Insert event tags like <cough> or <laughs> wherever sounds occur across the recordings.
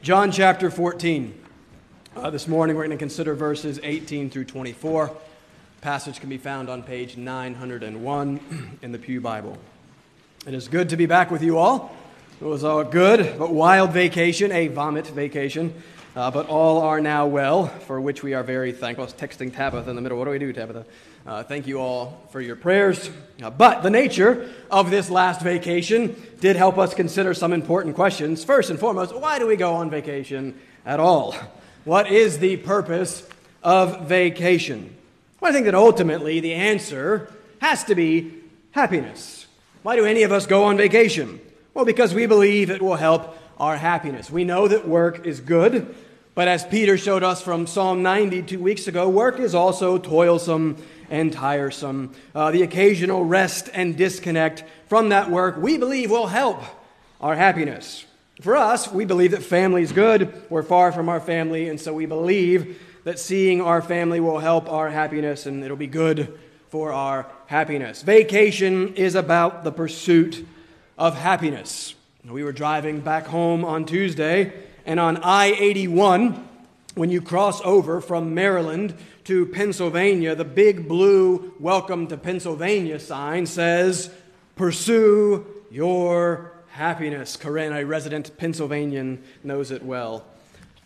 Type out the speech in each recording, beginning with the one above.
John chapter 14. Uh, this morning we're going to consider verses 18 through 24. Passage can be found on page 901 <clears throat> in the Pew Bible. It is good to be back with you all. It was a good but wild vacation, a vomit vacation, uh, but all are now well, for which we are very thankful. I was texting Tabitha in the middle. What do we do, Tabitha? Uh, thank you all for your prayers. Uh, but the nature of this last vacation did help us consider some important questions. First and foremost, why do we go on vacation at all? What is the purpose of vacation? Well, I think that ultimately the answer has to be happiness. Why do any of us go on vacation? Well, because we believe it will help our happiness. We know that work is good, but as Peter showed us from Psalm 90 two weeks ago, work is also toilsome and tiresome. Uh, the occasional rest and disconnect from that work we believe will help our happiness. For us, we believe that family is good. We're far from our family, and so we believe that seeing our family will help our happiness and it'll be good for our happiness. Vacation is about the pursuit of happiness. We were driving back home on Tuesday, and on I 81, when you cross over from Maryland to Pennsylvania, the big blue Welcome to Pennsylvania sign says, Pursue your happiness. Corinne, a resident Pennsylvanian, knows it well.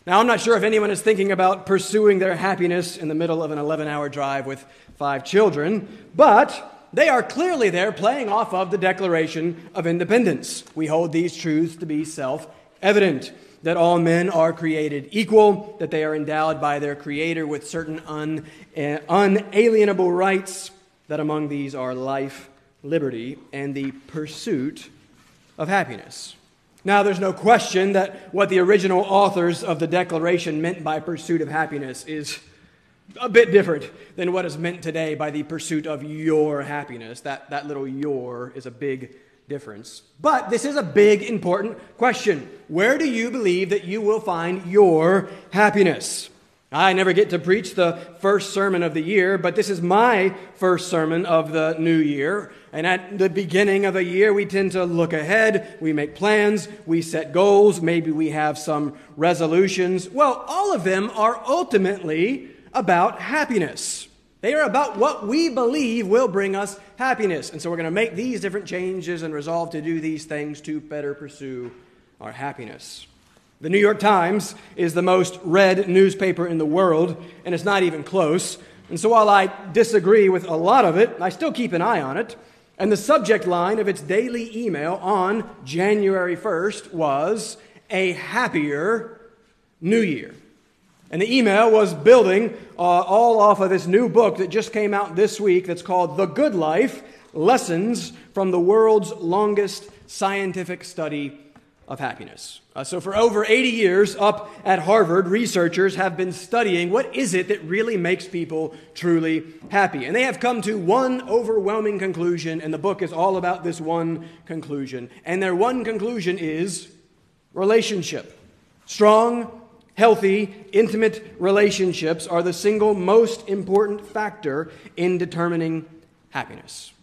Now, I'm not sure if anyone is thinking about pursuing their happiness in the middle of an 11 hour drive with five children, but they are clearly there playing off of the Declaration of Independence. We hold these truths to be self evident that all men are created equal, that they are endowed by their Creator with certain un, uh, unalienable rights, that among these are life, liberty, and the pursuit of happiness. Now, there's no question that what the original authors of the Declaration meant by pursuit of happiness is a bit different than what is meant today by the pursuit of your happiness. That, that little your is a big difference. But this is a big, important question. Where do you believe that you will find your happiness? I never get to preach the first sermon of the year, but this is my first sermon of the new year. And at the beginning of the year, we tend to look ahead, we make plans, we set goals, maybe we have some resolutions. Well, all of them are ultimately about happiness. They are about what we believe will bring us happiness. And so we're going to make these different changes and resolve to do these things to better pursue our happiness. The New York Times is the most read newspaper in the world, and it's not even close. And so while I disagree with a lot of it, I still keep an eye on it. And the subject line of its daily email on January 1st was A Happier New Year. And the email was building uh, all off of this new book that just came out this week that's called The Good Life Lessons from the World's Longest Scientific Study of Happiness. Uh, so, for over 80 years up at Harvard, researchers have been studying what is it that really makes people truly happy. And they have come to one overwhelming conclusion, and the book is all about this one conclusion. And their one conclusion is relationship. Strong, Healthy, intimate relationships are the single most important factor in determining happiness.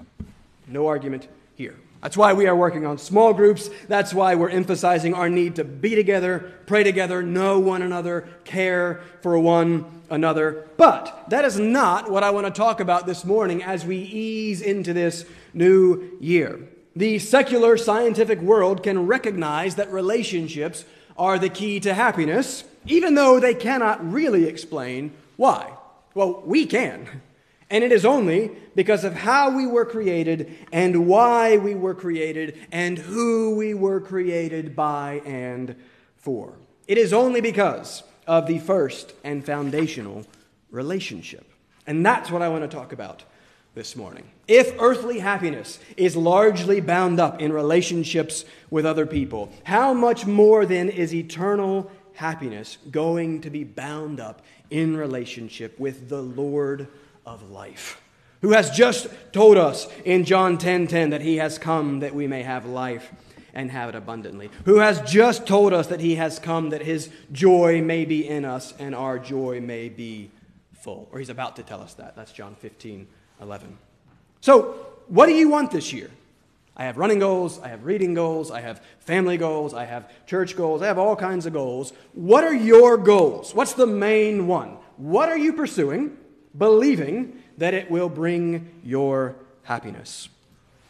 No argument here. That's why we are working on small groups. That's why we're emphasizing our need to be together, pray together, know one another, care for one another. But that is not what I want to talk about this morning as we ease into this new year. The secular scientific world can recognize that relationships are the key to happiness even though they cannot really explain why. Well, we can. <laughs> And it is only because of how we were created and why we were created and who we were created by and for. It is only because of the first and foundational relationship. And that's what I want to talk about this morning. If earthly happiness is largely bound up in relationships with other people, how much more then is eternal happiness going to be bound up in relationship with the Lord of life, who has just told us in John 10:10 10, 10, that he has come that we may have life and have it abundantly, who has just told us that he has come that his joy may be in us and our joy may be full. Or he's about to tell us that. That's John 15, 11. So, what do you want this year? I have running goals, I have reading goals, I have family goals, I have church goals, I have all kinds of goals. What are your goals? What's the main one? What are you pursuing, believing that it will bring your happiness?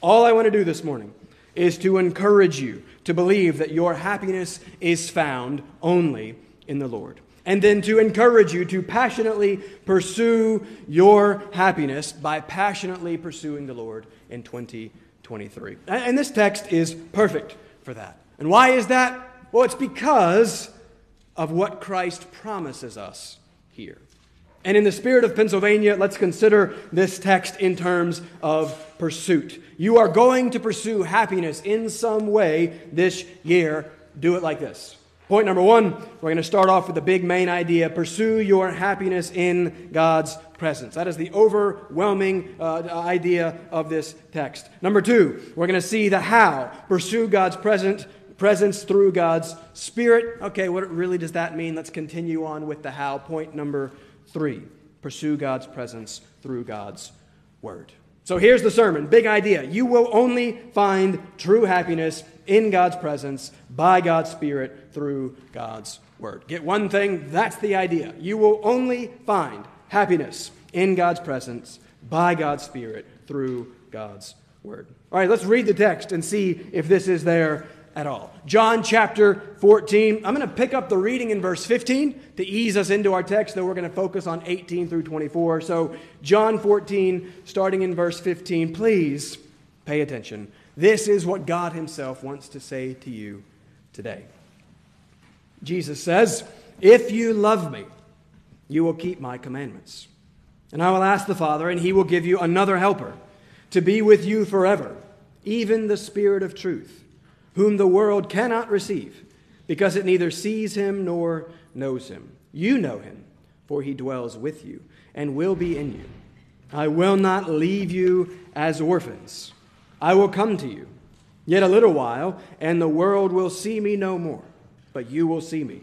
All I want to do this morning is to encourage you to believe that your happiness is found only in the Lord. And then to encourage you to passionately pursue your happiness by passionately pursuing the Lord in 2023. And this text is perfect for that. And why is that? Well, it's because of what Christ promises us here. And in the spirit of Pennsylvania, let's consider this text in terms of pursuit. You are going to pursue happiness in some way this year. Do it like this. Point number one, we're going to start off with the big main idea pursue your happiness in God's presence. That is the overwhelming uh, idea of this text. Number two, we're going to see the how. Pursue God's present, presence through God's Spirit. Okay, what really does that mean? Let's continue on with the how. Point number three pursue God's presence through God's Word. So here's the sermon big idea. You will only find true happiness in God's presence by God's Spirit through God's Word. Get one thing, that's the idea. You will only find happiness in God's presence by God's Spirit through God's Word. All right, let's read the text and see if this is there at all. John chapter 14. I'm going to pick up the reading in verse 15 to ease us into our text, though we're going to focus on 18 through 24. So, John 14, starting in verse 15. Please pay attention. This is what God Himself wants to say to you today. Jesus says, If you love me, you will keep my commandments. And I will ask the Father, and He will give you another helper to be with you forever, even the Spirit of truth whom the world cannot receive, because it neither sees him nor knows him. You know him, for he dwells with you and will be in you. I will not leave you as orphans. I will come to you. Yet a little while, and the world will see me no more, but you will see me.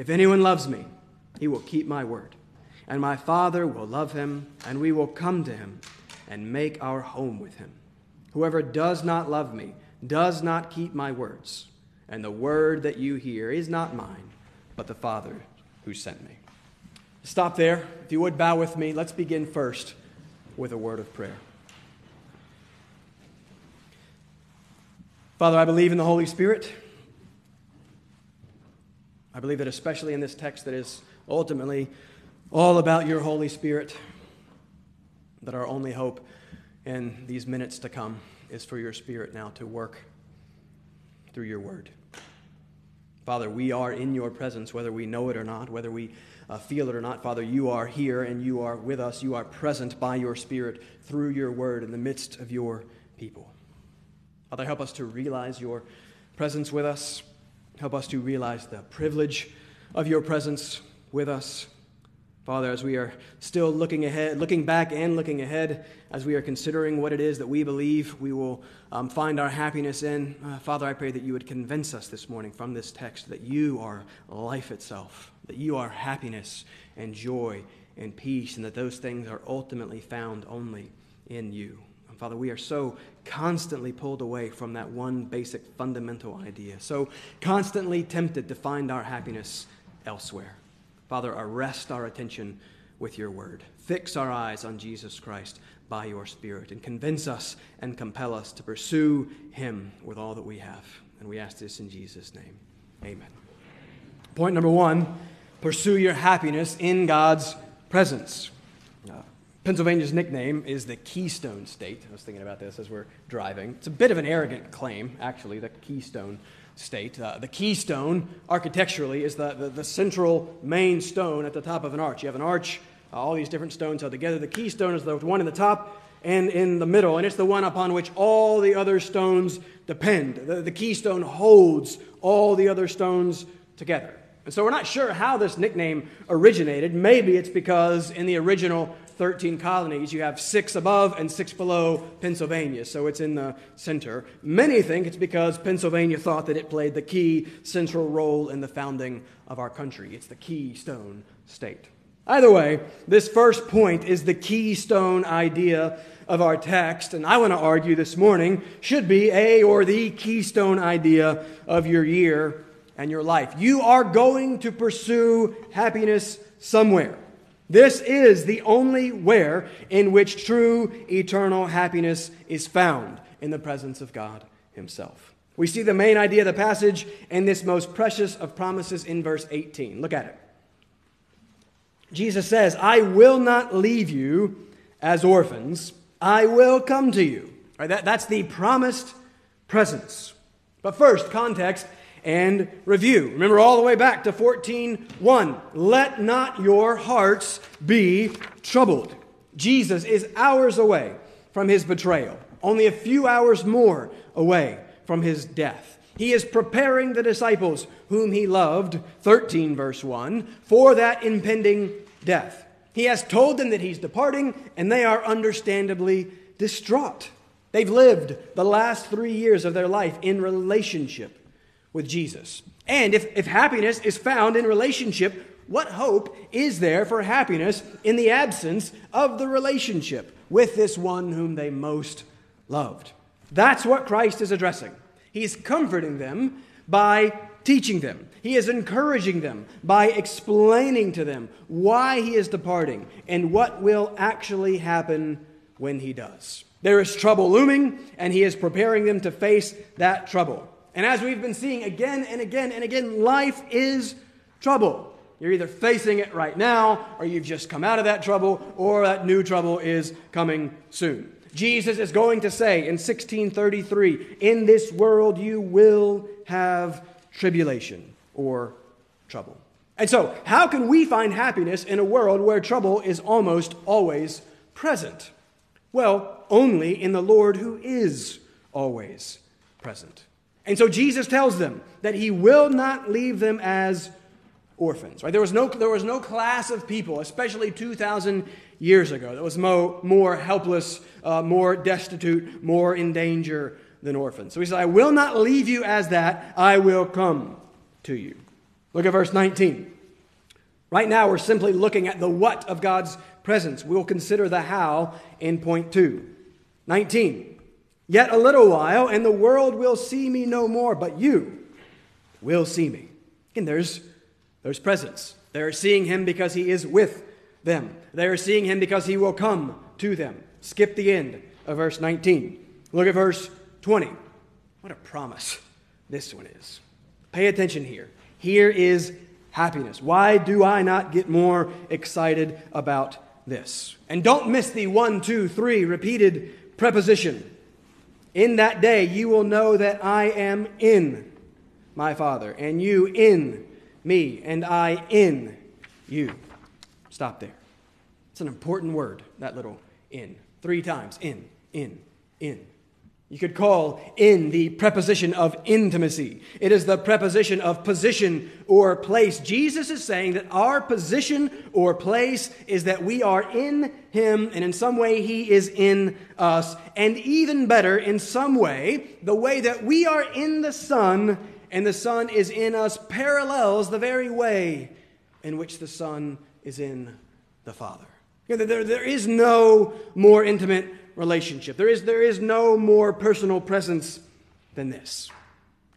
If anyone loves me, he will keep my word, and my Father will love him, and we will come to him and make our home with him. Whoever does not love me, does not keep my words, and the word that you hear is not mine, but the Father who sent me. Stop there. If you would bow with me, let's begin first with a word of prayer. Father, I believe in the Holy Spirit. I believe that, especially in this text that is ultimately all about your Holy Spirit, that our only hope in these minutes to come is for your Spirit now to work through your word. Father, we are in your presence, whether we know it or not, whether we uh, feel it or not. Father, you are here and you are with us. You are present by your Spirit through your word in the midst of your people. Father, help us to realize your presence with us. Help us to realize the privilege of your presence with us. Father, as we are still looking ahead, looking back and looking ahead, as we are considering what it is that we believe we will um, find our happiness in, uh, Father, I pray that you would convince us this morning from this text that you are life itself, that you are happiness and joy and peace, and that those things are ultimately found only in you. Father, we are so constantly pulled away from that one basic fundamental idea, so constantly tempted to find our happiness elsewhere. Father, arrest our attention with your word. Fix our eyes on Jesus Christ by your Spirit and convince us and compel us to pursue him with all that we have. And we ask this in Jesus' name. Amen. Point number one pursue your happiness in God's presence. Pennsylvania's nickname is the Keystone State. I was thinking about this as we're driving. It's a bit of an arrogant claim, actually, the Keystone state. Uh, the keystone, architecturally, is the, the, the, central main stone at the top of an arch. You have an arch, uh, all these different stones held together. The keystone is the one in the top, and in the middle, and it's the one upon which all the other stones depend. The, the keystone holds all the other stones together. And so we're not sure how this nickname originated. Maybe it's because in the original 13 colonies, you have six above and six below Pennsylvania, so it's in the center. Many think it's because Pennsylvania thought that it played the key central role in the founding of our country. It's the keystone state. Either way, this first point is the keystone idea of our text, and I want to argue this morning should be a or the keystone idea of your year and your life. You are going to pursue happiness somewhere. This is the only where in which true eternal happiness is found in the presence of God Himself. We see the main idea of the passage in this most precious of promises in verse 18. Look at it. Jesus says, I will not leave you as orphans, I will come to you. Right, that, that's the promised presence. But first, context and review. Remember all the way back to 14:1. Let not your hearts be troubled. Jesus is hours away from his betrayal, only a few hours more away from his death. He is preparing the disciples whom he loved, 13 verse 1, for that impending death. He has told them that he's departing, and they are understandably distraught. They've lived the last three years of their life in relationship with Jesus. And if, if happiness is found in relationship, what hope is there for happiness in the absence of the relationship with this one whom they most loved? That's what Christ is addressing. He's comforting them by teaching them. He is encouraging them by explaining to them why he is departing and what will actually happen when he does. There is trouble looming, and he is preparing them to face that trouble. And as we've been seeing again and again and again, life is trouble. You're either facing it right now, or you've just come out of that trouble, or that new trouble is coming soon. Jesus is going to say in 1633, In this world you will have tribulation or trouble. And so, how can we find happiness in a world where trouble is almost always present? Well, only in the Lord who is always present. And so Jesus tells them that he will not leave them as orphans. Right? There, was no, there was no class of people, especially 2,000 years ago, that was mo- more helpless, uh, more destitute, more in danger than orphans. So he says, I will not leave you as that, I will come to you. Look at verse 19. Right now, we're simply looking at the what of God's presence. We'll consider the how in point two. 19. Yet a little while, and the world will see me no more, but you will see me. And there's, there's presence. They're seeing him because he is with them. They are seeing him because he will come to them. Skip the end of verse 19. Look at verse 20. What a promise this one is. Pay attention here. Here is happiness. Why do I not get more excited about this? And don't miss the one, two, three repeated preposition. In that day you will know that I am in my Father, and you in me, and I in you. Stop there. It's an important word, that little in. Three times in, in, in. You could call in the preposition of intimacy. It is the preposition of position or place. Jesus is saying that our position or place is that we are in Him, and in some way He is in us. And even better, in some way, the way that we are in the Son and the Son is in us parallels the very way in which the Son is in the Father. There, there is no more intimate relationship. There is, there is no more personal presence than this.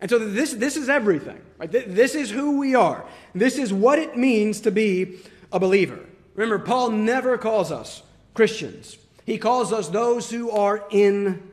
And so this, this is everything. Right? This is who we are. This is what it means to be a believer. Remember, Paul never calls us Christians. He calls us those who are in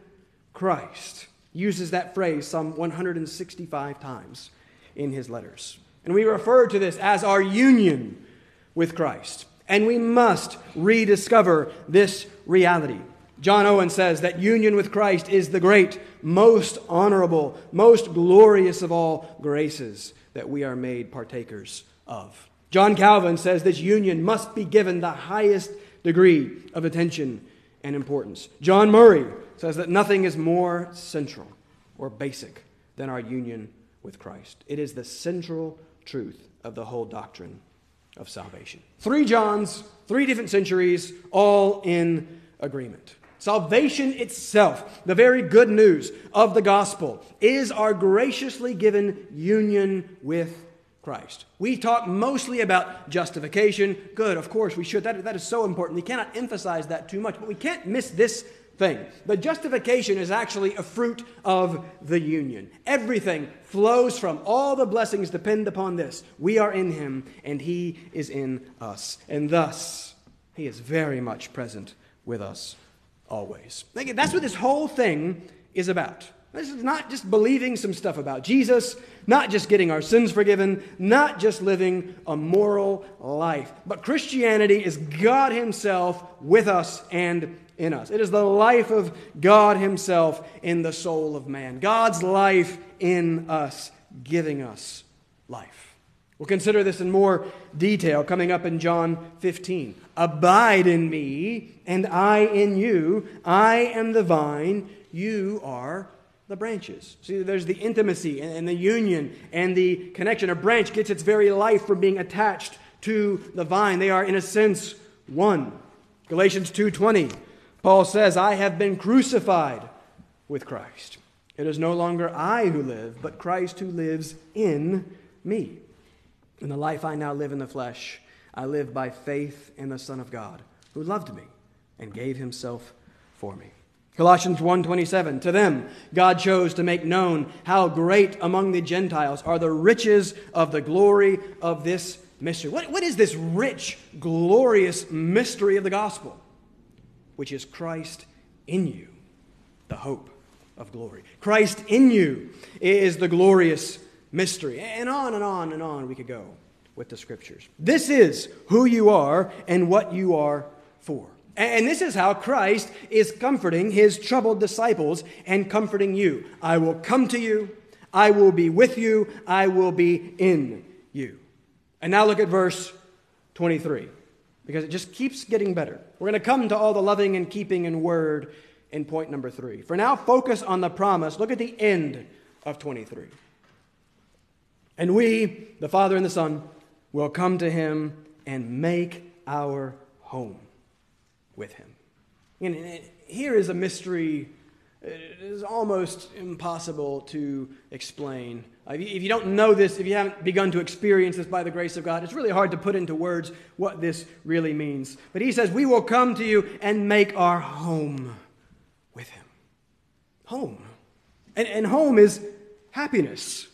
Christ. Uses that phrase some 165 times in his letters. And we refer to this as our union with Christ. And we must rediscover this reality. John Owen says that union with Christ is the great, most honorable, most glorious of all graces that we are made partakers of. John Calvin says this union must be given the highest degree of attention and importance. John Murray says that nothing is more central or basic than our union with Christ. It is the central truth of the whole doctrine of salvation. Three Johns, three different centuries, all in agreement. Salvation itself, the very good news of the gospel, is our graciously given union with Christ. We talk mostly about justification. Good, of course, we should. That, that is so important. We cannot emphasize that too much, but we can't miss this thing. The justification is actually a fruit of the union. Everything flows from, all the blessings depend upon this. We are in Him, and He is in us. And thus, He is very much present with us always. That's what this whole thing is about. This is not just believing some stuff about Jesus, not just getting our sins forgiven, not just living a moral life. But Christianity is God Himself with us and in us. It is the life of God Himself in the soul of man. God's life in us, giving us life. We'll consider this in more detail coming up in John 15. Abide in me, and I in you. I am the vine, you are the branches. See, there's the intimacy and, the union and the connection. A branch gets its very life from being attached to the vine. They are, in a sense, one. Galatians 2:20, Paul says, "I have been crucified with Christ. It is no longer I who live, but Christ who lives in me. In the life I now live in the flesh, I live by faith in the Son of God, who loved me and gave himself for me." Colossians 1:27 To them God chose to make known how great among the Gentiles are the riches of the glory of this mystery. What, what is this rich, glorious mystery of the gospel? Which is Christ in you, the hope of glory. Christ in you is the glorious mystery. And on and on and on we could go with the scriptures. This is who you are and what you are for. And this is how Christ is comforting his troubled disciples and comforting you. I will come to you, I will be with you, I will be in you. And now look at verse 23, because it just keeps getting better. We're going to come to all the loving and keeping and word in point number three. For now, focus on the promise. Look at the end of 23. And we, the Father and the Son, will come to him and make our home with him. And here is a mystery it is almost impossible to explain. Uh, if you don't know this, if you haven't begun to experience this by the grace of God, it's really hard to put into words what this really means. But he says, We will come to you and make our home with him. Home. And, and home is happiness.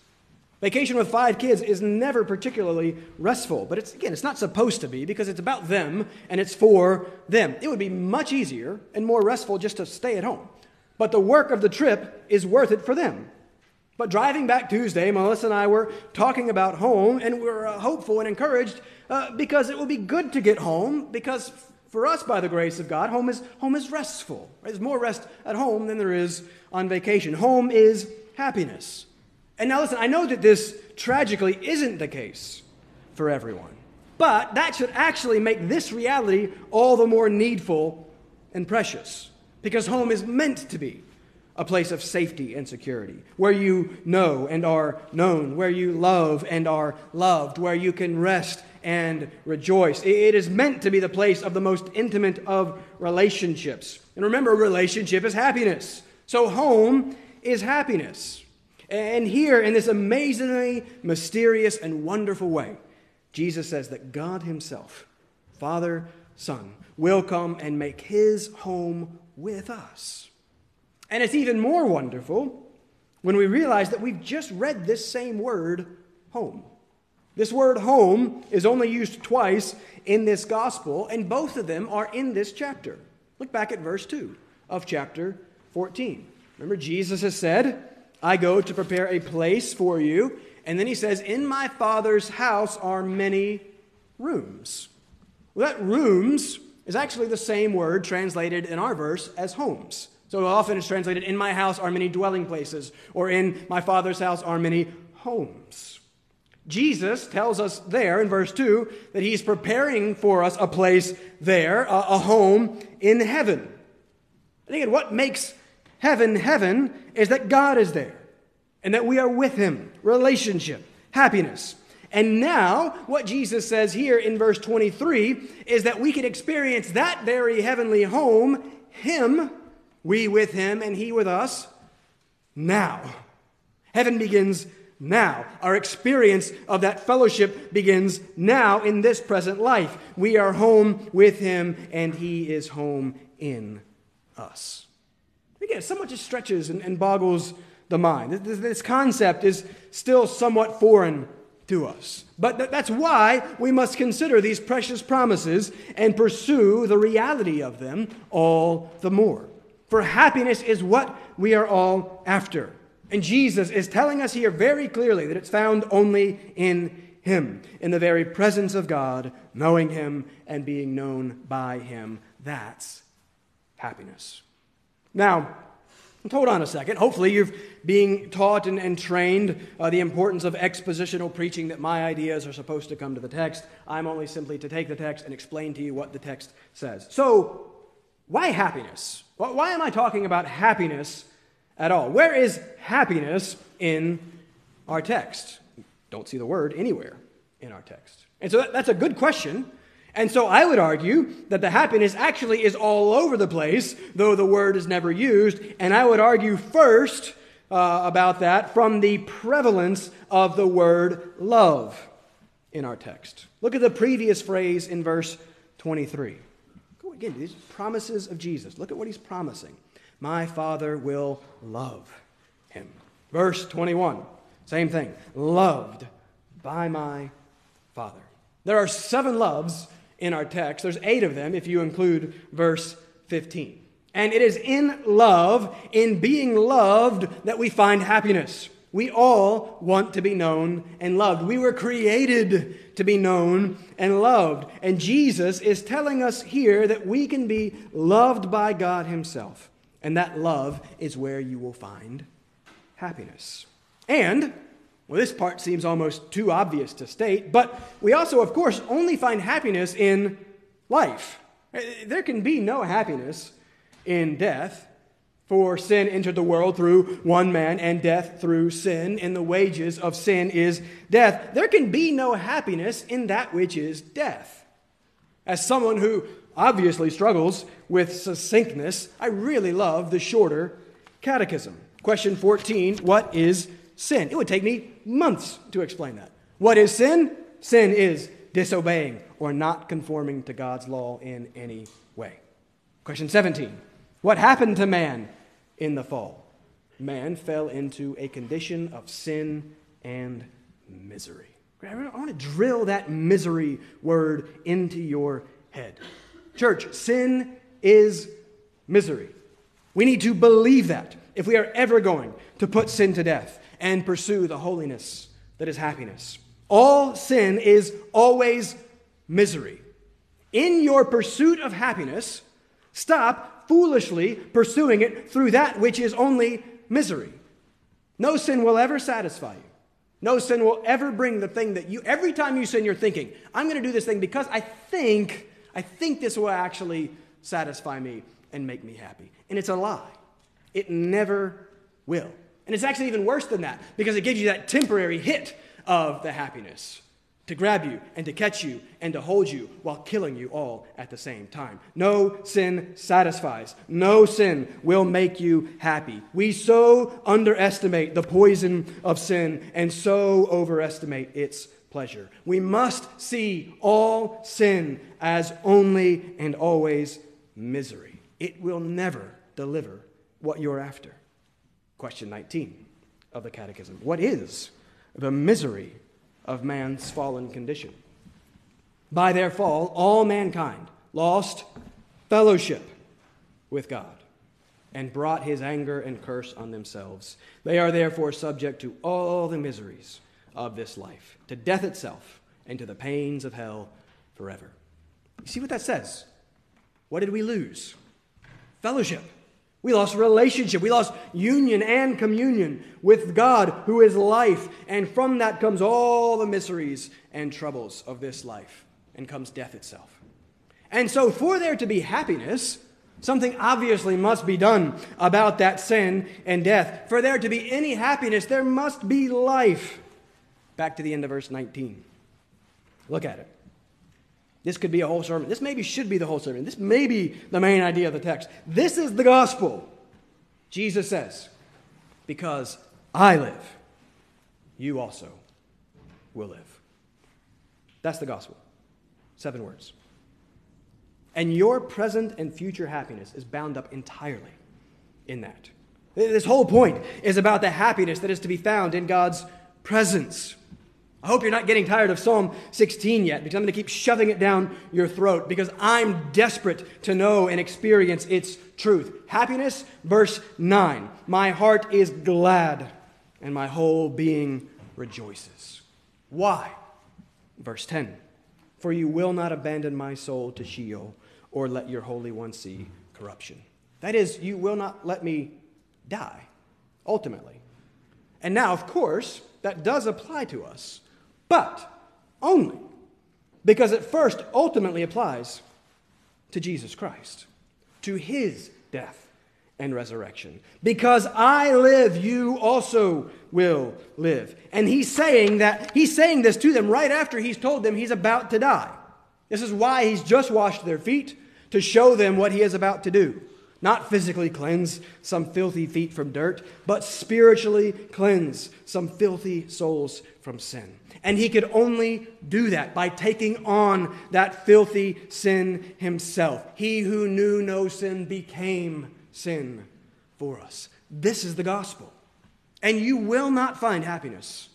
Vacation with five kids is never particularly restful, but it's again, it's not supposed to be because it's about them and it's for them. It would be much easier and more restful just to stay at home. But the work of the trip is worth it for them. But driving back Tuesday, Melissa and I were talking about home, and we are uh, hopeful and encouraged uh, because it will be good to get home. Because for us, by the grace of God, home is home is restful. There's more rest at home than there is on vacation. Home is happiness. And now listen, I know that this tragically isn't the case for everyone, but that should actually make this reality all the more needful and precious because home is meant to be a place of safety and security, where you know and are known, where you love and are loved, where you can rest and rejoice. It is meant to be the place of the most intimate of relationships. And remember, a relationship is happiness. So, home is happiness. And here, in this amazingly mysterious and wonderful way, Jesus says that God Himself, Father, Son, will come and make His home with us. And it's even more wonderful when we realize that we've just read this same word, home. This word home is only used twice in this gospel, and both of them are in this chapter. Look back at verse 2 of chapter 14. Remember, Jesus has said, I go to prepare a place for you. And then he says, In my Father's house are many rooms. Well, that rooms is actually the same word translated in our verse as homes. So often it's translated, In my house are many dwelling places, or In my Father's house are many homes. Jesus tells us there in verse 2 that he's preparing for us a place there, a, home in heaven. And again, what makes heaven heaven is that God is there and that we are with Him. Relationship, happiness. And now, what Jesus says here in verse 23 is that we can experience that very heavenly home, Him, we with Him, and He with us, now. Heaven begins now. Our experience of that fellowship begins now in this present life. We are home with Him, and He is home in us. Again, so much just stretches and, and boggles the mind. This, this concept is still somewhat foreign to us. But th- that's why we must consider these precious promises and pursue the reality of them all the more. For happiness is what we are all after. And Jesus is telling us here very clearly that it's found only in Him, in the very presence of God, knowing Him and being known by Him. That's happiness. Now, hold on a second. Hopefully, you're being taught and, and trained uh, the importance of expositional preaching, that my ideas are supposed to come to the text. I'm only simply to take the text and explain to you what the text says. So, why happiness? Why am I talking about happiness at all? Where is happiness in our text? Don't see the word anywhere in our text. And so that, that's a good question. And so I would argue that the happiness actually is all over the place, though the word is never used. And I would argue first uh, about that from the prevalence of the word love in our text. Look at the previous phrase in verse 23. Go Again, these promises of Jesus. Look at what he's promising. My Father will love him. Verse 21, same thing. Loved by my Father. There are seven loves in our text. There's eight of them if you include verse 15. And it is in love, in being loved, that we find happiness. We all want to be known and loved. We were created to be known and loved. And Jesus is telling us here that we can be loved by God Himself. And that love is where you will find happiness. And, well, this part seems almost too obvious to state, but we also, of course, only find happiness in life. Eh, there can be no happiness in death. For sin entered the world through one man, and death through sin, and the wages of sin is death. There can be no happiness in that which is death. As someone who obviously struggles with succinctness, I really love the shorter catechism. Question 14 What is sin? It would take me months to explain that. What is sin? Sin is disobeying or not conforming to God's law in any way. Question 17 What happened to man in the fall? Man fell into a condition of sin and misery. I want to drill that misery word into your head. Church, sin is misery. We need to believe that if we are ever going to put sin to death and pursue the holiness that is happiness. All sin is always misery. In your pursuit of happiness, stop foolishly pursuing it through that which is only misery. No sin will ever satisfy you. No sin will ever bring the thing that you, every time you sin, you're thinking, I'm going to do this thing because I think, I think this will actually satisfy me and make me happy. And it's a lie. It never will. And it's actually even worse than that because it gives you that temporary hit of the happiness to grab you and to catch you and to hold you while killing you all at the same time. No sin satisfies. No sin will make you happy. We so underestimate the poison of sin and so overestimate its pleasure. We must see all sin as only and always misery. It will never deliver what you're after. Question 19 of the Catechism What is the misery of man's fallen condition? By their fall, all mankind lost fellowship with God and brought his anger and curse on themselves. They are therefore subject to all the miseries of this life, to death itself, and to the pains of hell forever. You see what that says? What did we lose? Fellowship. We lost relationship. We lost union and communion with God, who is life. And from that comes all the miseries and troubles of this life, and comes death itself. And so, for there to be happiness, Something obviously must be done about that sin and death. For there to be any happiness, there must be life. Back to the end of verse 19. Look at it. This could be a whole sermon. This maybe should be the whole sermon. This may be the main idea of the text. This is the gospel. Jesus says, Because I live, you also will live. That's the gospel. Seven words. And your present and future happiness is bound up entirely in that. This whole point is about the happiness that is to be found in God's presence. I hope you're not getting tired of Psalm 16 yet because I'm going to keep shoving it down your throat because I'm desperate to know and experience its truth. Happiness, verse 9. My heart is glad and my whole being rejoices. Why? Verse 10. For you will not abandon my soul to Sheol or let your Holy One see corruption. That is, you will not let me die, ultimately. And now, of course, that does apply to us, but only because it first ultimately applies to Jesus Christ, to his death and resurrection. Because I live, you also will live. And he's saying that he's saying this to them right after he's told them he's about to die. This is why he's just washed their feet to show them what he is about to do. Not physically cleanse some filthy feet from dirt, but spiritually cleanse some filthy souls from sin. And he could only do that by taking on that filthy sin himself. He who knew no sin became sin for us. This is the gospel. And you will not find happiness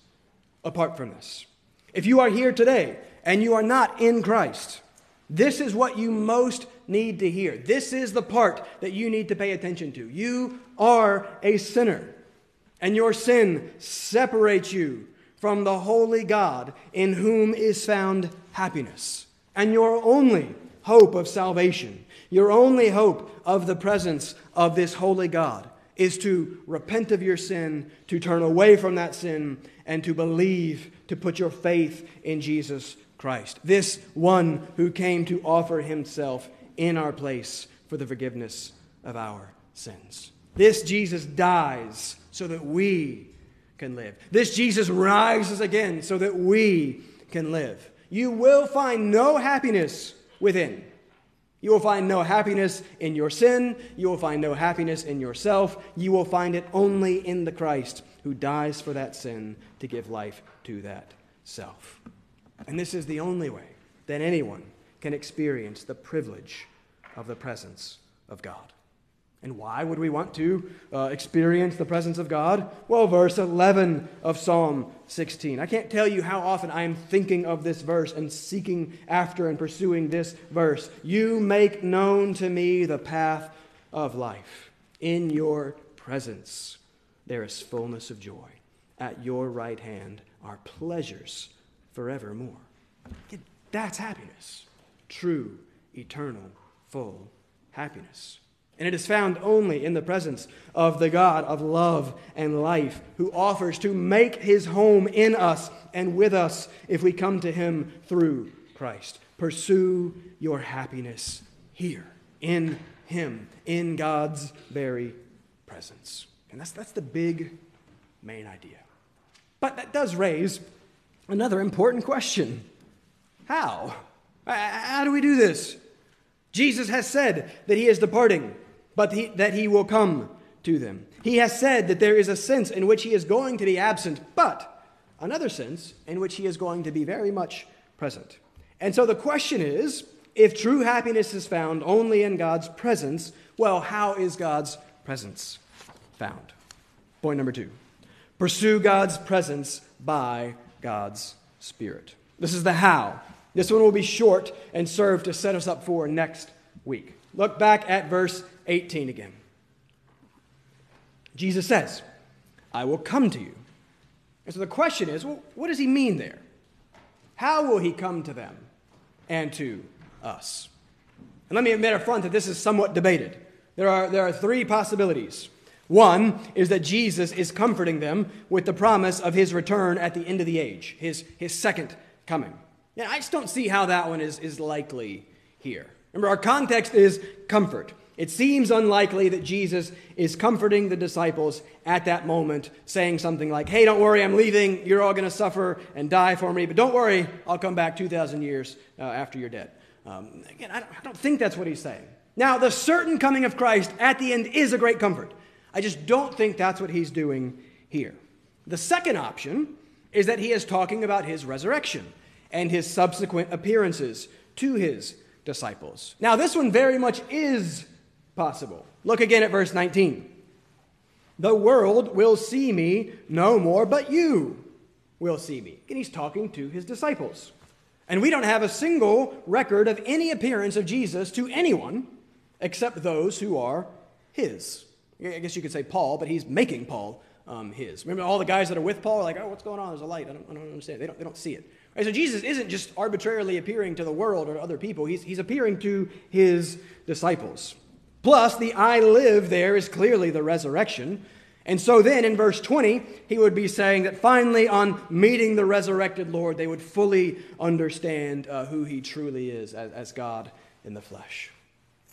apart from this. If you are here today and you are not in Christ, this is what you most need to hear. This is the part that you need to pay attention to. You are a sinner, and your sin separates you from the holy God in whom is found happiness. And your only hope of salvation, your only hope of the presence of this holy God, is to repent of your sin, to turn away from that sin, and to believe, to put your faith in Jesus Christ, this one who came to offer himself in our place for the forgiveness of our sins. This Jesus dies so that we can live. This Jesus rises again so that we can live. You will find no happiness within. You will find no happiness in your sin. You will find no happiness in yourself. You will find it only in the Christ who dies for that sin to give life to that self. And this is the only way that anyone can experience the privilege of the presence of God. And why would we want to uh, experience the presence of God? Well, verse 11 of Psalm 16. I can't tell you how often I am thinking of this verse and seeking after and pursuing this verse. You make known to me the path of life. In your presence there is fullness of joy. At your right hand are pleasures forevermore. That's happiness. True, eternal, full happiness. And it is found only in the presence of the God of love and life, who offers to make his home in us and with us if we come to him through Christ. Pursue your happiness here, in him, in God's very presence. And that's, that's the big main idea. But that does raise another important question How? How do we do this? Jesus has said that he is departing, but he, that he will come to them. He has said that there is a sense in which he is going to be absent, but another sense in which he is going to be very much present. And so the question is if true happiness is found only in God's presence, well, how is God's presence found? Point number two pursue God's presence by God's Spirit. This is the how. This one will be short and serve to set us up for next week. Look back at verse 18 again. Jesus says, I will come to you. And so the question is, well, what does he mean there? How will he come to them and to us? And let me admit up front that this is somewhat debated. There are, there are three possibilities. One is that Jesus is comforting them with the promise of his return at the end of the age, his, his second coming. And I just don't see how that one is, is likely here. Remember, our context is comfort. It seems unlikely that Jesus is comforting the disciples at that moment, saying something like, Hey, don't worry, I'm leaving. You're all going to suffer and die for me, but don't worry, I'll come back 2,000 years uh, after you're dead. Um, again, I don't, I don't think that's what he's saying. Now, the certain coming of Christ at the end is a great comfort. I just don't think that's what he's doing here. The second option is that he is talking about his resurrection and his subsequent appearances to his disciples. Now, this one very much is possible. Look again at verse 19. The world will see me no more, but you will see me. And he's talking to his disciples. And we don't have a single record of any appearance of Jesus to anyone except those who are his. I guess you could say Paul, but he's making Paul um, his. Remember all the guys that are with Paul are like, oh, what's going on? There's a light. I don't, I don't understand. They don't, they don't see it. Right, so Jesus isn't just arbitrarily appearing to the world or other people, he's, he's appearing to his disciples. Plus, the I live there is clearly the resurrection. And so then in verse 20, he would be saying that finally, on meeting the resurrected Lord, they would fully understand uh, who he truly is as, as God in the flesh.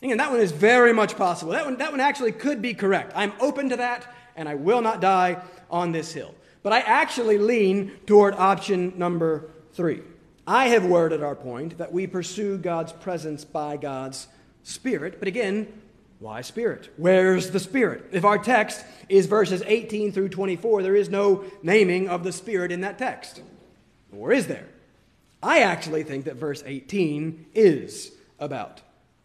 Again, that one is very much possible. That one, that one actually could be correct. I'm open to that, and I will not die on this hill. But I actually lean toward option number three. I have worded our point that we pursue God's presence by God's Spirit. But again, why Spirit? Where's the Spirit? If our text is verses 18 through 24, there is no naming of the Spirit in that text. Or is there? I actually think that verse 18 is about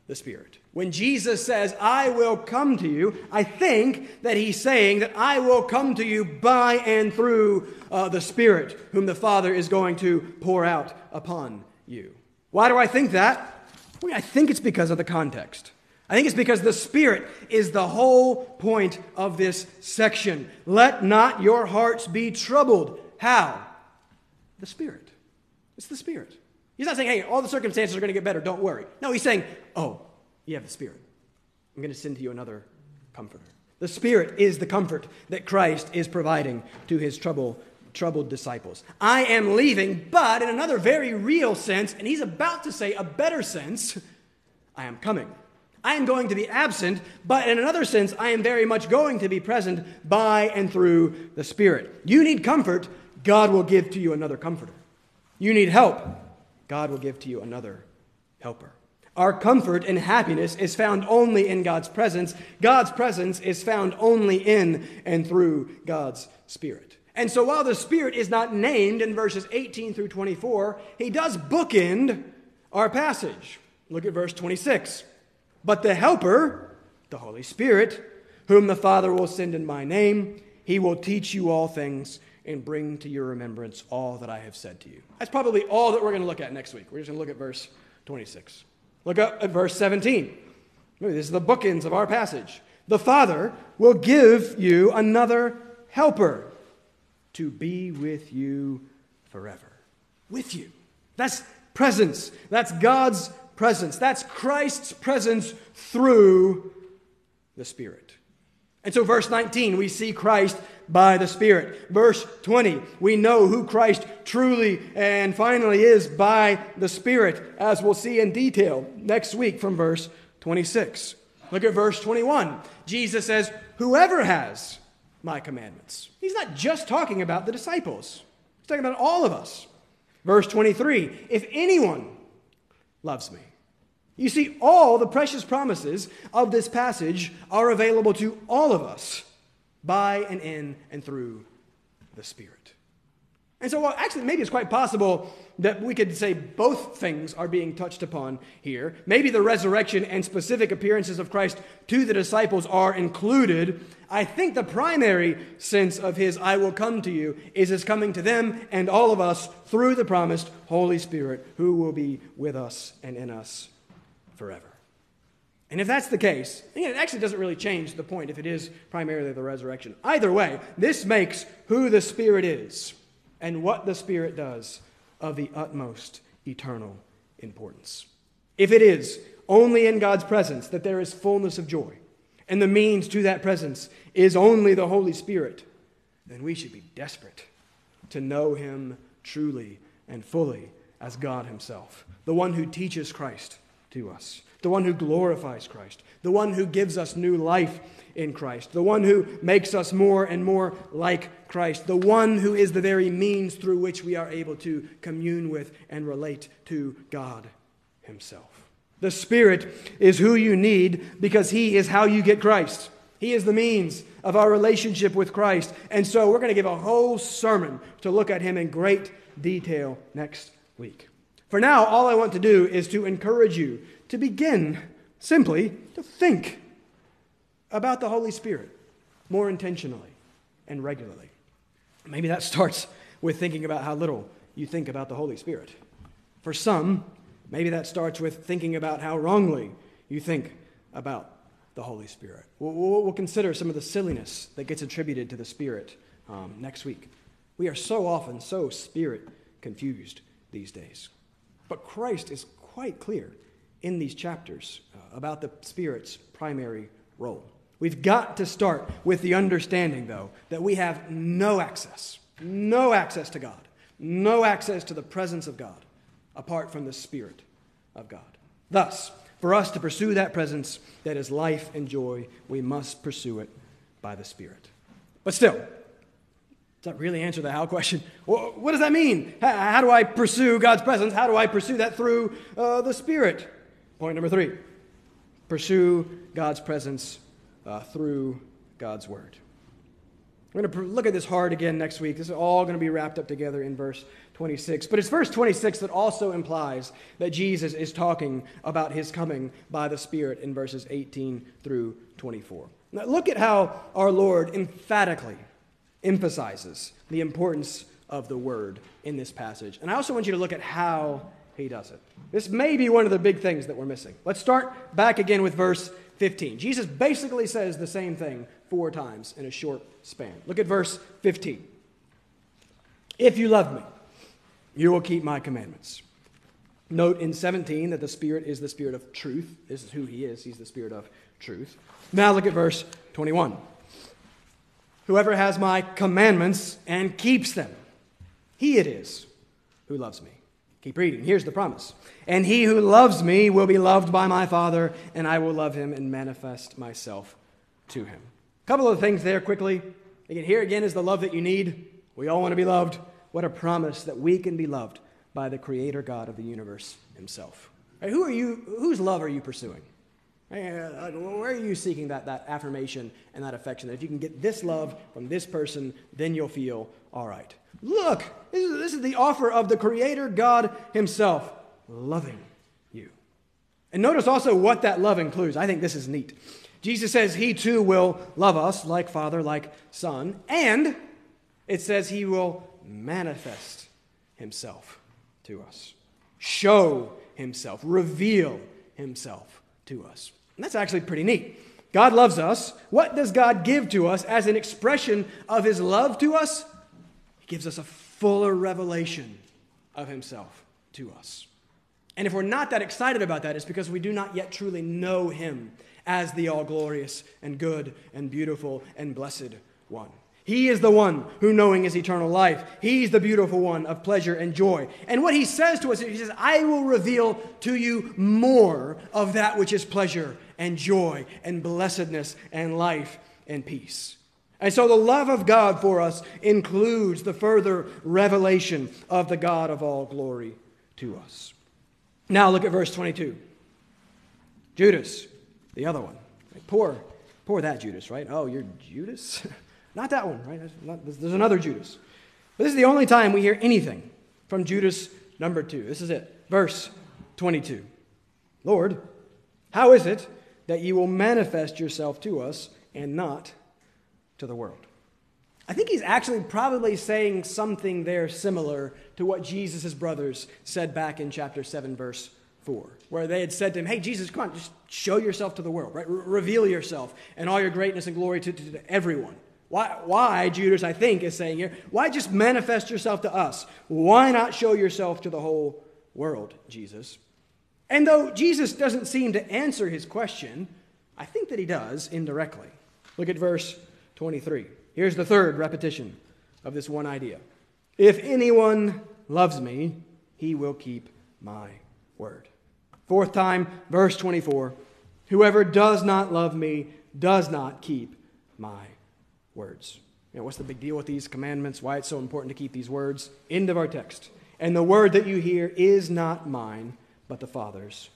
the Spirit. When Jesus says, I will come to you, I think that he's saying that I will come to you by and through uh, the Spirit, whom the Father is going to pour out upon you. Why do I think that? I think it's because of the context. I think it's because the Spirit is the whole point of this section. Let not your hearts be troubled. How? The Spirit. It's the Spirit. He's not saying, hey, all the circumstances are going to get better, don't worry. No, he's saying, oh, you have the Spirit. I'm going to send to you another comforter. The Spirit is the comfort that Christ is providing to his trouble, troubled disciples. I am leaving, but in another very real sense, and he's about to say a better sense, I am coming. I am going to be absent, but in another sense, I am very much going to be present by and through the Spirit. You need comfort, God will give to you another comforter. You need help, God will give to you another helper. Our comfort and happiness is found only in God's presence. God's presence is found only in and through God's Spirit. And so while the Spirit is not named in verses 18 through 24, he does bookend our passage. Look at verse 26. But the Helper, the Holy Spirit, whom the Father will send in my name, he will teach you all things and bring to your remembrance all that I have said to you. That's probably all that we're going to look at next week. We're just going to look at verse 26. Look up at verse 17. Maybe This is the bookends of our passage. The Father will give you another helper to be with you forever. With you. That's presence. That's God's presence. That's Christ's presence through the Spirit. And so, verse 19, we see Christ by the Spirit. Verse 20, we know who Christ truly and finally is by the Spirit, as we'll see in detail next week from verse 26. Look at verse 21. Jesus says, Whoever has my commandments. He's not just talking about the disciples, he's talking about all of us. Verse 23 If anyone loves me. You see, all the precious promises of this passage are available to all of us by and in and through the Spirit. And so, well, actually, maybe it's quite possible that we could say both things are being touched upon here. Maybe the resurrection and specific appearances of Christ to the disciples are included. I think the primary sense of his I will come to you is his coming to them and all of us through the promised Holy Spirit who will be with us and in us forever. And if that's the case, it actually doesn't really change the point if it is primarily the resurrection. Either way, this makes who the Spirit is and what the Spirit does of the utmost eternal importance. If it is only in God's presence that there is fullness of joy, and the means to that presence is only the Holy Spirit, then we should be desperate to know Him truly and fully as God Himself, the one who teaches Christ to us, the one who glorifies Christ, the one who gives us new life in Christ, the one who makes us more and more like Christ, the one who is the very means through which we are able to commune with and relate to God Himself. The Spirit is who you need because He is how you get Christ. He is the means of our relationship with Christ. And so we're going to give a whole sermon to look at Him in great detail next week. For now, all I want to do is to encourage you to begin simply to think about the Holy Spirit more intentionally and regularly. Maybe that starts with thinking about how little you think about the Holy Spirit. For some, maybe that starts with thinking about how wrongly you think about the Holy Spirit. We'll, we'll consider some of the silliness that gets attributed to the Spirit um, next week. We are so often so spirit confused these days. But Christ is quite clear in these chapters uh, about the Spirit's primary role. We've got to start with the understanding, though, that we have no access, no access to God, no access to the presence of God apart from the Spirit of God. Thus, for us to pursue that presence that is life and joy, we must pursue it by the Spirit. But still, does that really answer the how question? What does that mean? How do I pursue God's presence? How do I pursue that through uh, the Spirit? Point number three pursue God's presence uh, through God's Word. We're going to look at this hard again next week. This is all going to be wrapped up together in verse 26. But it's verse 26 that also implies that Jesus is talking about his coming by the Spirit in verses 18 through 24. Now, look at how our Lord emphatically emphasizes the importance of the Word in this passage. And I also want you to look at how he does it. This may be one of the big things that we're missing. Let's start back again with verse 15. Jesus basically says the same thing four times in a short span. Look at verse 15. If you love me, you will keep my commandments. Note in 17 that the Spirit is the Spirit of truth. This is who he is. He's the Spirit of truth. Now look at verse 21. Whoever has my commandments and keeps them, he it is who loves me. Keep reading. Here's the promise. And he who loves me will be loved by my Father, and I will love him and manifest myself to him. A couple of things there quickly. Again, here again is the love that you need. We all want to be loved. What a promise that we can be loved by the creator God of the universe himself. Right, who are you, whose love are you pursuing? Uh, where are you seeking that, that affirmation and that affection? That if you can get this love from this person, then you'll feel all right. Look, this is, this is the offer of the Creator God Himself loving you. And notice also what that love includes. I think this is neat. Jesus says He too will love us like Father, like Son, and it says He will manifest Himself to us, show Himself, reveal Himself to us. And that's actually pretty neat. God loves us. What does God give to us as an expression of His love to us? He gives us a fuller revelation of himself to us. And if we're not that excited about that, it's because we do not yet truly know him as the all glorious and good and beautiful and blessed one. He is the one who, knowing is eternal life, he's the beautiful one of pleasure and joy. And what he says to us, he says, I will reveal to you more of that which is pleasure and joy and blessedness and life and peace. And so the love of God for us includes the further revelation of the God of all glory to us. Now look at verse 22. Judas, the other one. Poor, poor that Judas, right? Oh, you're Judas? <laughs> Not that one, right? Not, there's another Judas. But this is the only time we hear anything from Judas number two. This is it. Verse 22. Lord, how is it that you will manifest yourself to us and not to the world. I think he's actually probably saying something there similar to what Jesus' brothers said back in chapter 7, verse 4, where they had said to him, Hey, Jesus, come on, just show yourself to the world, right? reveal yourself and all your greatness and glory to, to, to everyone. Why, why, Judas, I think, is saying here, why just manifest yourself to us? Why not show yourself to the whole world, Jesus? And though Jesus doesn't seem to answer his question, I think that he does indirectly. Look at verse 23. Here's the third repetition of this one idea If anyone loves me, he will keep my word. Fourth time, verse 24 Whoever does not love me does not keep my words. You know, what's the big deal with these commandments? Why it's so important to keep these words? End of our text. And the word that you hear is not mine, but the Father's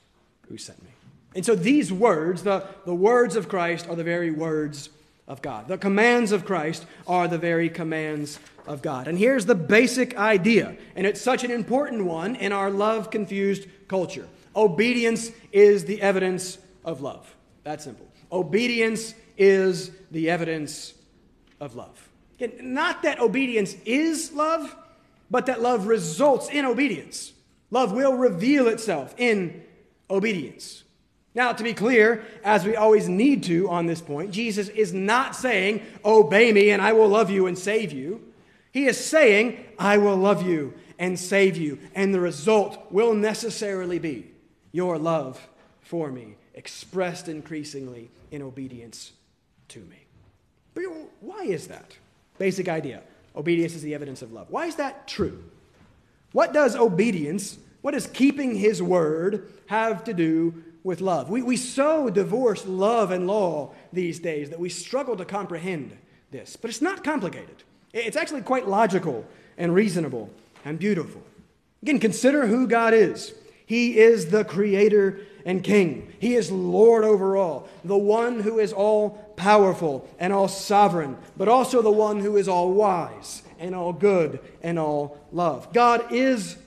who sent me. And so these words, the, the words of Christ, are the very words of God. The commands of Christ are the very commands of God. And here's the basic idea, and it's such an important one in our love confused culture obedience is the evidence of love. That's simple. Obedience is the evidence of love. Not that obedience is love, but that love results in obedience. Love will reveal itself in obedience. Now, to be clear, as we always need to on this point, Jesus is not saying, Obey me and I will love you and save you. He is saying, I will love you and save you. And the result will necessarily be your love for me, expressed increasingly in obedience to me. But why is that? Basic idea obedience is the evidence of love. Why is that true? What does obedience, what does keeping his word have to do with love. We, we so divorce love and law these days that we struggle to comprehend this. But it's not complicated, it's actually quite logical and reasonable and beautiful. Again, consider who God is. He is the creator and king. He is Lord over all, the one who is all powerful and all sovereign, but also the one who is all wise and all good and all love. God is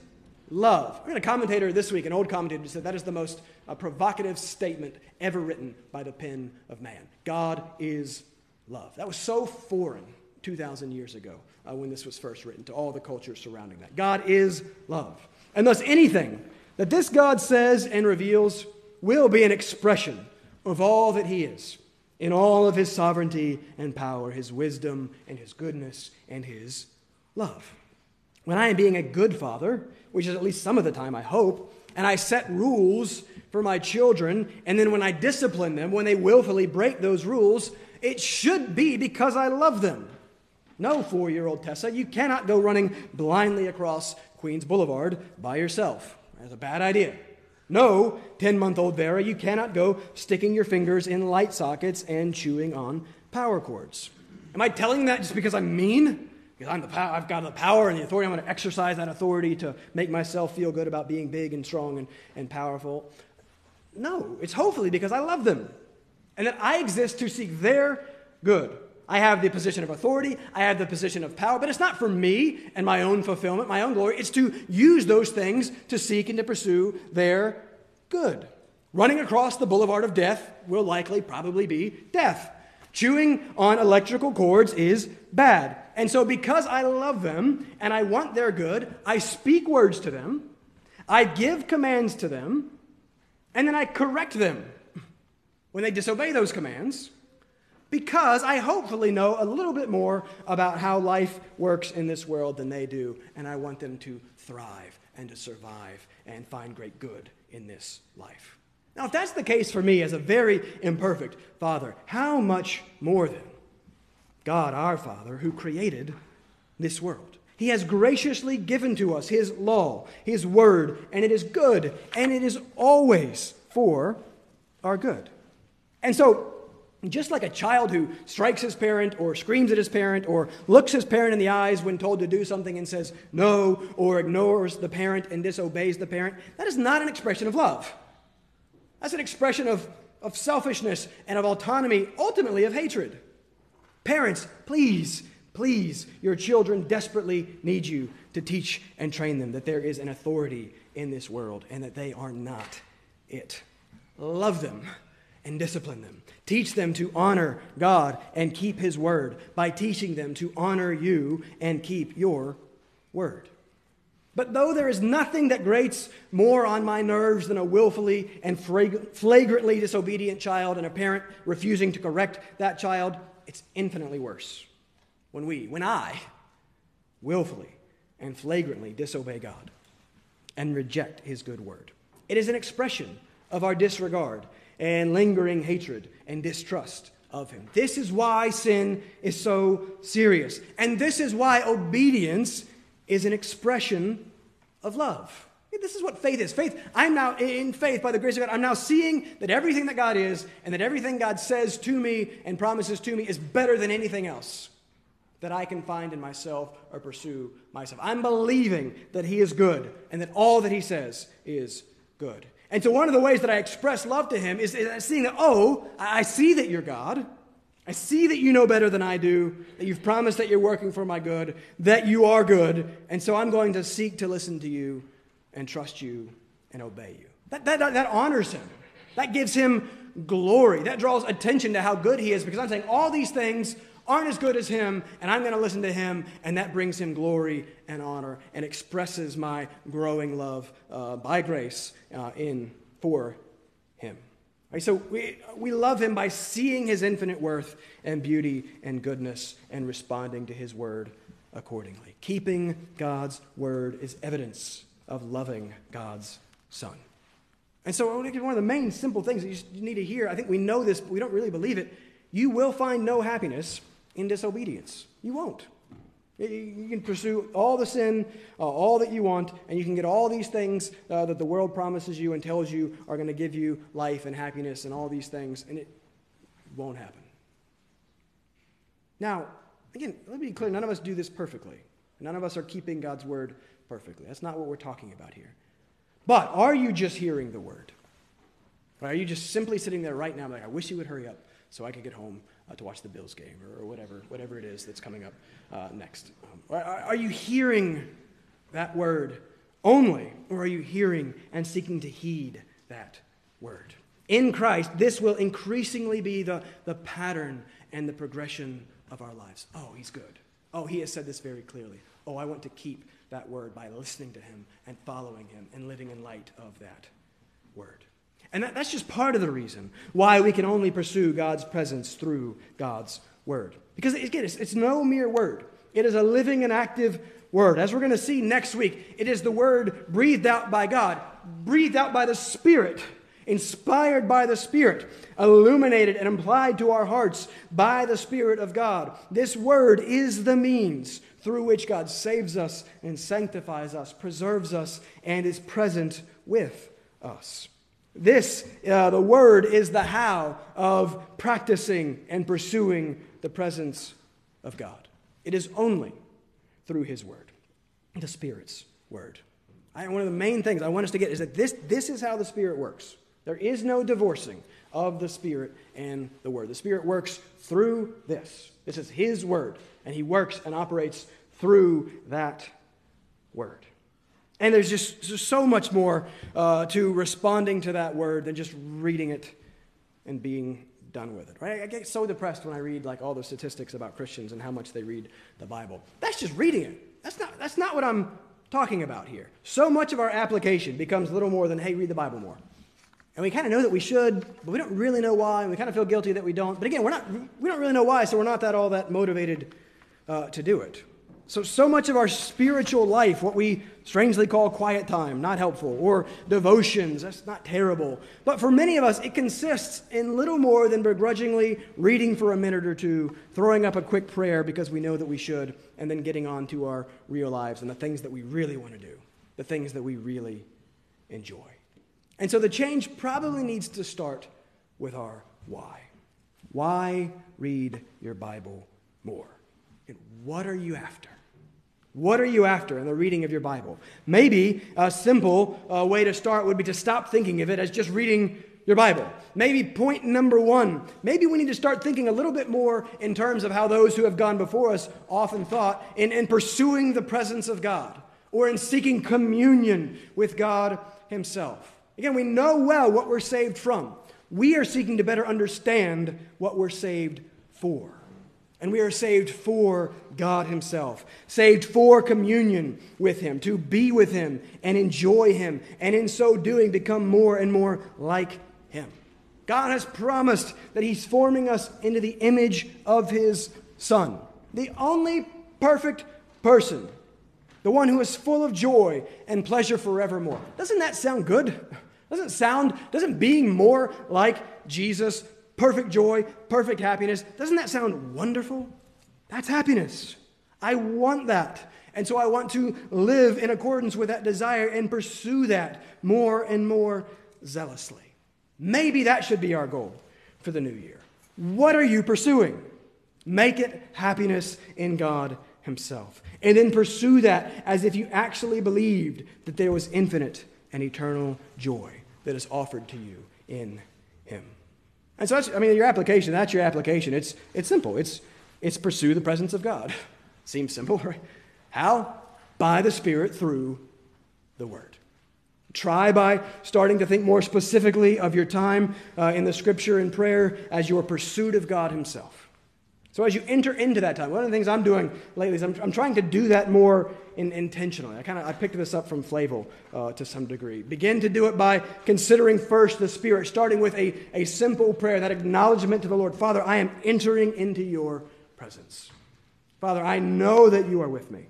love. I read a commentator this week, an old commentator, said that is the most uh, provocative statement ever written by the pen of man. God is love. That was so foreign 2,000 years ago uh, when this was first written to all the cultures surrounding that. God is love. And thus, anything that this God says and reveals will be an expression of all that He is in all of His sovereignty and power, His wisdom and His goodness and His love. When I am being a good father, which is at least some of the time, I hope, and I set rules for my children, and then when I discipline them, when they willfully break those rules, it should be because I love them. No, four year old Tessa, you cannot go running blindly across Queens Boulevard by yourself. That's a bad idea. No, 10 month old Vera, you cannot go sticking your fingers in light sockets and chewing on power cords. Am I telling that just because I'm mean? Because I'm the pow- I've got the power and the authority. I'm going to exercise that authority to make myself feel good about being big and strong and, and powerful. No, it's hopefully because I love them and that I exist to seek their good. I have the position of authority, I have the position of power, but it's not for me and my own fulfillment, my own glory. It's to use those things to seek and to pursue their good. Running across the boulevard of death will likely probably be death. Chewing on electrical cords is bad. And so, because I love them and I want their good, I speak words to them, I give commands to them, and then I correct them <laughs> when they disobey those commands because I hopefully know a little bit more about how life works in this world than they do, and I want them to thrive and to survive and find great good in this life. Now, if that's the case for me as a very imperfect father, how much more then God our Father who created this world? He has graciously given to us His law, His word, and it is good, and it is always for our good. And so, just like a child who strikes his parent or screams at his parent or looks his parent in the eyes when told to do something and says no or ignores the parent and disobeys the parent, that is not an expression of love. That's an expression of, of selfishness and of autonomy, ultimately of hatred. Parents, please, please, your children desperately need you to teach and train them that there is an authority in this world and that they are not it. Love them and discipline them. Teach them to honor God and keep His word by teaching them to honor you and keep your word. But though there is nothing that grates more on my nerves than a willfully and flagrantly disobedient child and a parent refusing to correct that child, it's infinitely worse when we, when I, willfully and flagrantly disobey God and reject His good word. It is an expression of our disregard and lingering hatred and distrust of Him. This is why sin is so serious. And this is why obedience is an expression of love. This is what faith is. Faith, I'm now in faith by the grace of God. I'm now seeing that everything that God is and that everything God says to me and promises to me is better than anything else that I can find in myself or pursue myself. I'm believing that He is good and that all that He says is good. And so, one of the ways that I express love to Him is, is seeing that, oh, I see that you're God. I see that you know better than I do, that you've promised that you're working for my good, that you are good, and so I'm going to seek to listen to you and trust you and obey you. That, that, that, honors him. That gives him glory. That draws attention to how good he is because I'm saying all these things aren't as good as him, and I'm going to listen to him, and that brings him glory and honor and expresses my growing love uh, by grace uh, in for him. Right, so we, we love him by seeing his infinite worth and beauty and goodness and responding to his word accordingly. Keeping God's word is evidence of loving God's Son. And so, one of the main simple things that you need to hear, I think we know this, but we don't really believe it. You will find no happiness in disobedience. You won't. You can pursue all the sin, uh, all that you want, and you can get all these things uh, that the world promises you and tells you are going to give you life and happiness and all these things, and it won't happen. Now, again, let me be clear none of us do this perfectly. None of us are keeping God's word perfectly. That's not what we're talking about here. But are you just hearing the word? Or are you just simply sitting there right now, like, I wish you would hurry up so I could get home uh, to watch the Bills game or, or, whatever, whatever it is that's coming up uh, next? Um, are, are you hearing that word only, or are you hearing and seeking to heed that word? In Christ, this will increasingly be the, the pattern and the progression of our lives. Oh, he's good. Oh, he has said this very clearly. Oh, I want to keep that word by listening to him and following him and living in light of that word. And that, that's just part of the reason why we can only pursue God's presence through God's word. Because again, it's, it's no mere word, it is a living and active word. As we're going to see next week, it is the word breathed out by God, breathed out by the Spirit, inspired by the Spirit, illuminated and applied to our hearts by the Spirit of God. This word is the means through which God saves us and sanctifies us, preserves us, and is present with us. This, uh, the word, is the how of practicing and pursuing the presence of God. It is only through His word, the Spirit's word. I, one of the main things I want us to get is that this, this is how the Spirit works. There is no divorcing of the Spirit and the Word. The Spirit works through this. This is His Word, and He works and operates through that Word. And there's just, so much more uh, to responding to that Word than just reading it and being done with it. Right? I get so depressed when I read like all the statistics about Christians and how much they read the Bible. That's just reading it. That's not, that's not what I'm talking about here. So much of our application becomes little more than, hey, read the Bible more. And we kind of know that we should, but we don't really know why, and we kind of feel guilty that we don't. But again, we're not, we don't really know why, so we're not that all that motivated uh, to do it. So, so much of our spiritual life, what we strangely call quiet time, not helpful, or devotions, that's not terrible. But for many of us, it consists in little more than begrudgingly reading for a minute or two, throwing up a quick prayer because we know that we should, and then getting on to our real lives and the things that we really want to do, the things that we really enjoy. And so the change probably needs to start with our why. Why read your Bible more? And what are you after? What are you after in the reading of your Bible? Maybe a simple uh, way to start would be to stop thinking of it as just reading your Bible. Maybe point number one, maybe we need to start thinking a little bit more in terms of how those who have gone before us often thought in, in pursuing the presence of God or in seeking communion with God Himself. Again, we know well what we're saved from. We are seeking to better understand what we're saved for. And we are saved for God Himself, saved for communion with Him, to be with Him and enjoy Him, and in so doing, become more and more like Him. God has promised that He's forming us into the image of His Son, the only perfect person, the one who is full of joy and pleasure forevermore. Doesn't that sound good? <laughs> Doesn't sound, doesn't being more like Jesus, perfect joy, perfect happiness, doesn't that sound wonderful? That's happiness. I want that. And so I want to live in accordance with that desire and pursue that more and more zealously. Maybe that should be our goal for the new year. What are you pursuing? Make it happiness in God Himself. And then pursue that as if you actually believed that there was infinite and eternal joy that is offered to you in Him. And so, that's, I mean, your application, that's your application. It's, it's simple. It's, it's pursue the presence of God. Seems simple, <laughs> right? How? By the Spirit through the Word. Try by starting to think more specifically of your time uh, in the Scripture and prayer as your pursuit of God Himself. So as you enter into that time, one of the things I'm doing lately is I'm, I'm trying to do that more in, intentionally. I kind of I picked this up from Flavel uh, to some degree. Begin to do it by considering first the Spirit, starting with a, a simple prayer, that acknowledgement to the Lord. Father, I am entering into your presence. Father, I know that you are with me.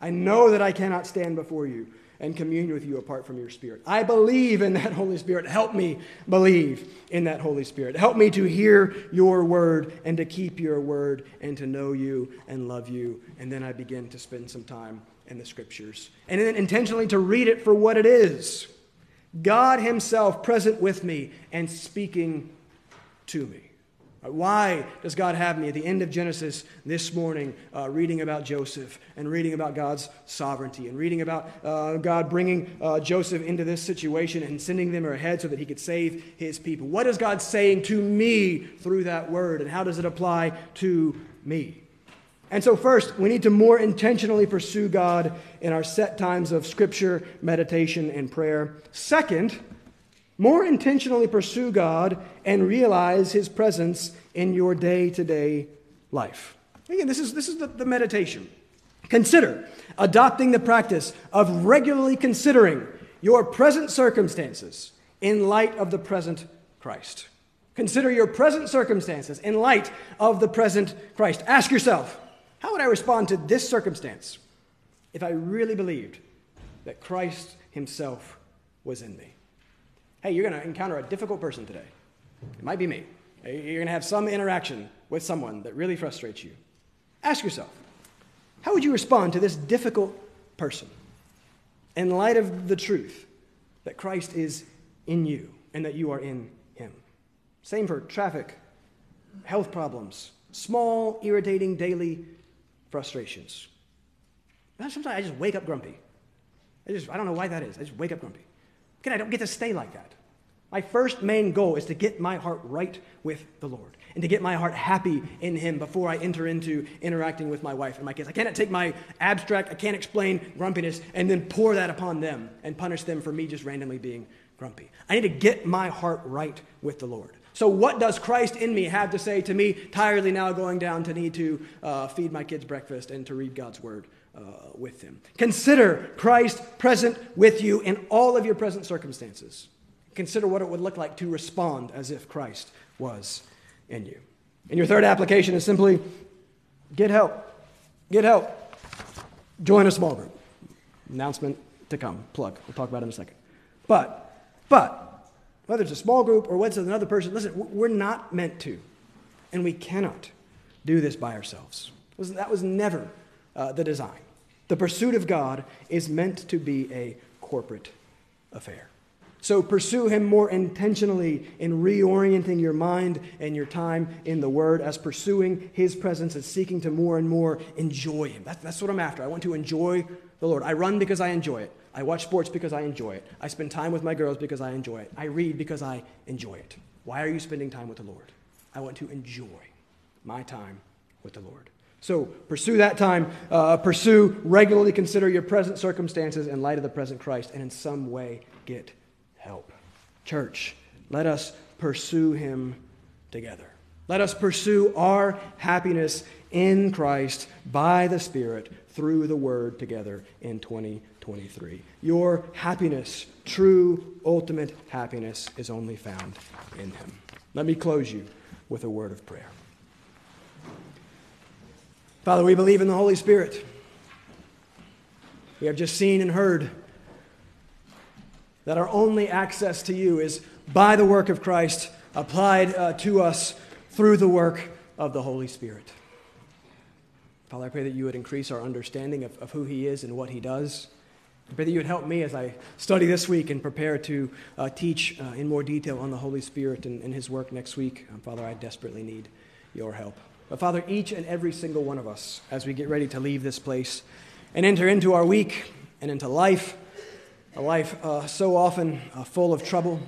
I know that I cannot stand before you and commune with you apart from your Spirit. I believe in that Holy Spirit. Help me believe in that Holy Spirit. Help me to hear your word and to keep your word and to know you and love you. And then I begin to spend some time in the scriptures. And then intentionally to read it for what it is God Himself present with me and speaking to me. Why does God have me at the end of Genesis this morning uh, reading about Joseph and reading about God's sovereignty and reading about uh, God bringing uh, Joseph into this situation and sending them ahead so that he could save his people? What is God saying to me through that word and how does it apply to me? And so, first, we need to more intentionally pursue God in our set times of scripture, meditation, and prayer. Second, more intentionally pursue God and realize His presence in your day to day life. Again, this is, this is the, the meditation. Consider adopting the practice of regularly considering your present circumstances in light of the present Christ. Consider your present circumstances in light of the present Christ. Ask yourself, how would I respond to this circumstance if I really believed that Christ Himself was in me? Hey, you're going to encounter a difficult person today. It might be me. You're going to have some interaction with someone that really frustrates you. Ask yourself, how would you respond to this difficult person in light of the truth that Christ is in you and that you are in him? Same for traffic, health problems, small, irritating daily frustrations. Sometimes I just wake up grumpy. I just I don't know why that is. I just wake up grumpy. Again, I don't get to stay like that. My first main goal is to get my heart right with the Lord and to get my heart happy in Him before I enter into interacting with my wife and my kids. I cannot take my abstract, I can't explain grumpiness and then pour that upon them and punish them for me just randomly being grumpy. I need to get my heart right with the Lord. So, what does Christ in me have to say to me, tiredly now going down to need to uh, feed my kids breakfast and to read God's word? Uh, with him. Consider Christ present with you in all of your present circumstances. Consider what it would look like to respond as if Christ was in you. And your third application is simply get help. Get help. Join a small group. Announcement to come. Plug. We'll talk about it in a second. But, but, whether it's a small group or whether it's another person, listen, we're not meant to, and we cannot do this by ourselves. That was never uh, the design. The pursuit of God is meant to be a corporate affair. So pursue Him more intentionally in reorienting your mind and your time in the Word as pursuing His presence and seeking to more and more enjoy Him. That, that's what I'm after. I want to enjoy the Lord. I run because I enjoy it. I watch sports because I enjoy it. I spend time with my girls because I enjoy it. I read because I enjoy it. Why are you spending time with the Lord? I want to enjoy my time with the Lord. So pursue that time. Uh, pursue, regularly consider your present circumstances in light of the present Christ, and in some way get help. Church, let us pursue him together. Let us pursue our happiness in Christ by the Spirit through the Word together in 2023. Your happiness, true, ultimate happiness, is only found in Him. Let me close you with a word of prayer. Father, we believe in the Holy Spirit. We have just seen and heard that our only access to you is by the work of Christ applied uh, to us through the work of the Holy Spirit. Father, I pray that you would increase our understanding of, of who He is and what He does. I pray that you would help me as I study this week and prepare to uh, teach uh, in more detail on the Holy Spirit and, and His work next week. Um, Father, I desperately need your help. But Father, each and every single one of us, as we get ready to leave this place and enter into our week and into life, a life uh, so often uh, full of trouble,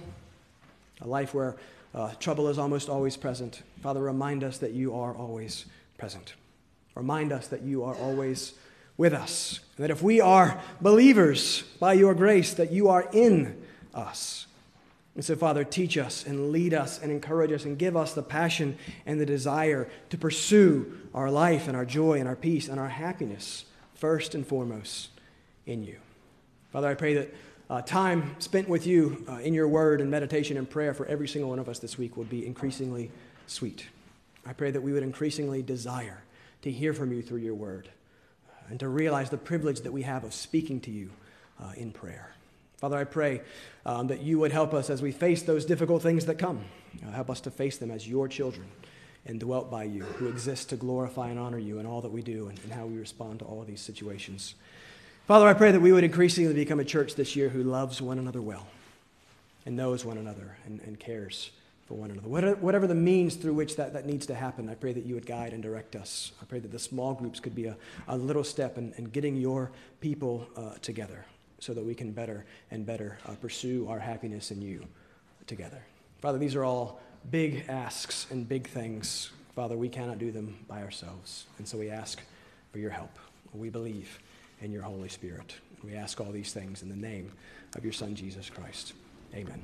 a life where uh, trouble is almost always present. Father, remind us that you are always present. Remind us that you are always with us. And that if we are believers by your grace, that you are in us. And so, Father, teach us and lead us and encourage us and give us the passion and the desire to pursue our life and our joy and our peace and our happiness first and foremost in you. Father, I pray that uh, time spent with you uh, in your word and meditation and prayer for every single one of us this week would be increasingly sweet. I pray that we would increasingly desire to hear from you through your word uh, and to realize the privilege that we have of speaking to you uh, in prayer. Father, I pray um, that you would help us as we face those difficult things that come. Uh, help us to face them as your children and dwelt by you, who exist to glorify and honor you in all that we do and, and how we respond to all of these situations. Father, I pray that we would increasingly become a church this year who loves one another well and knows one another and, and cares for one another. Whatever, whatever the means through which that, that needs to happen, I pray that you would guide and direct us. I pray that the small groups could be a, a little step in, in getting your people uh, together so that we can better and better uh, pursue our happiness in you together. Father, these are all big asks and big things. Father, we cannot do them by ourselves. And so we ask for your help. We believe in your Holy Spirit. We ask all these things in the name of your Son, Jesus Christ. Amen.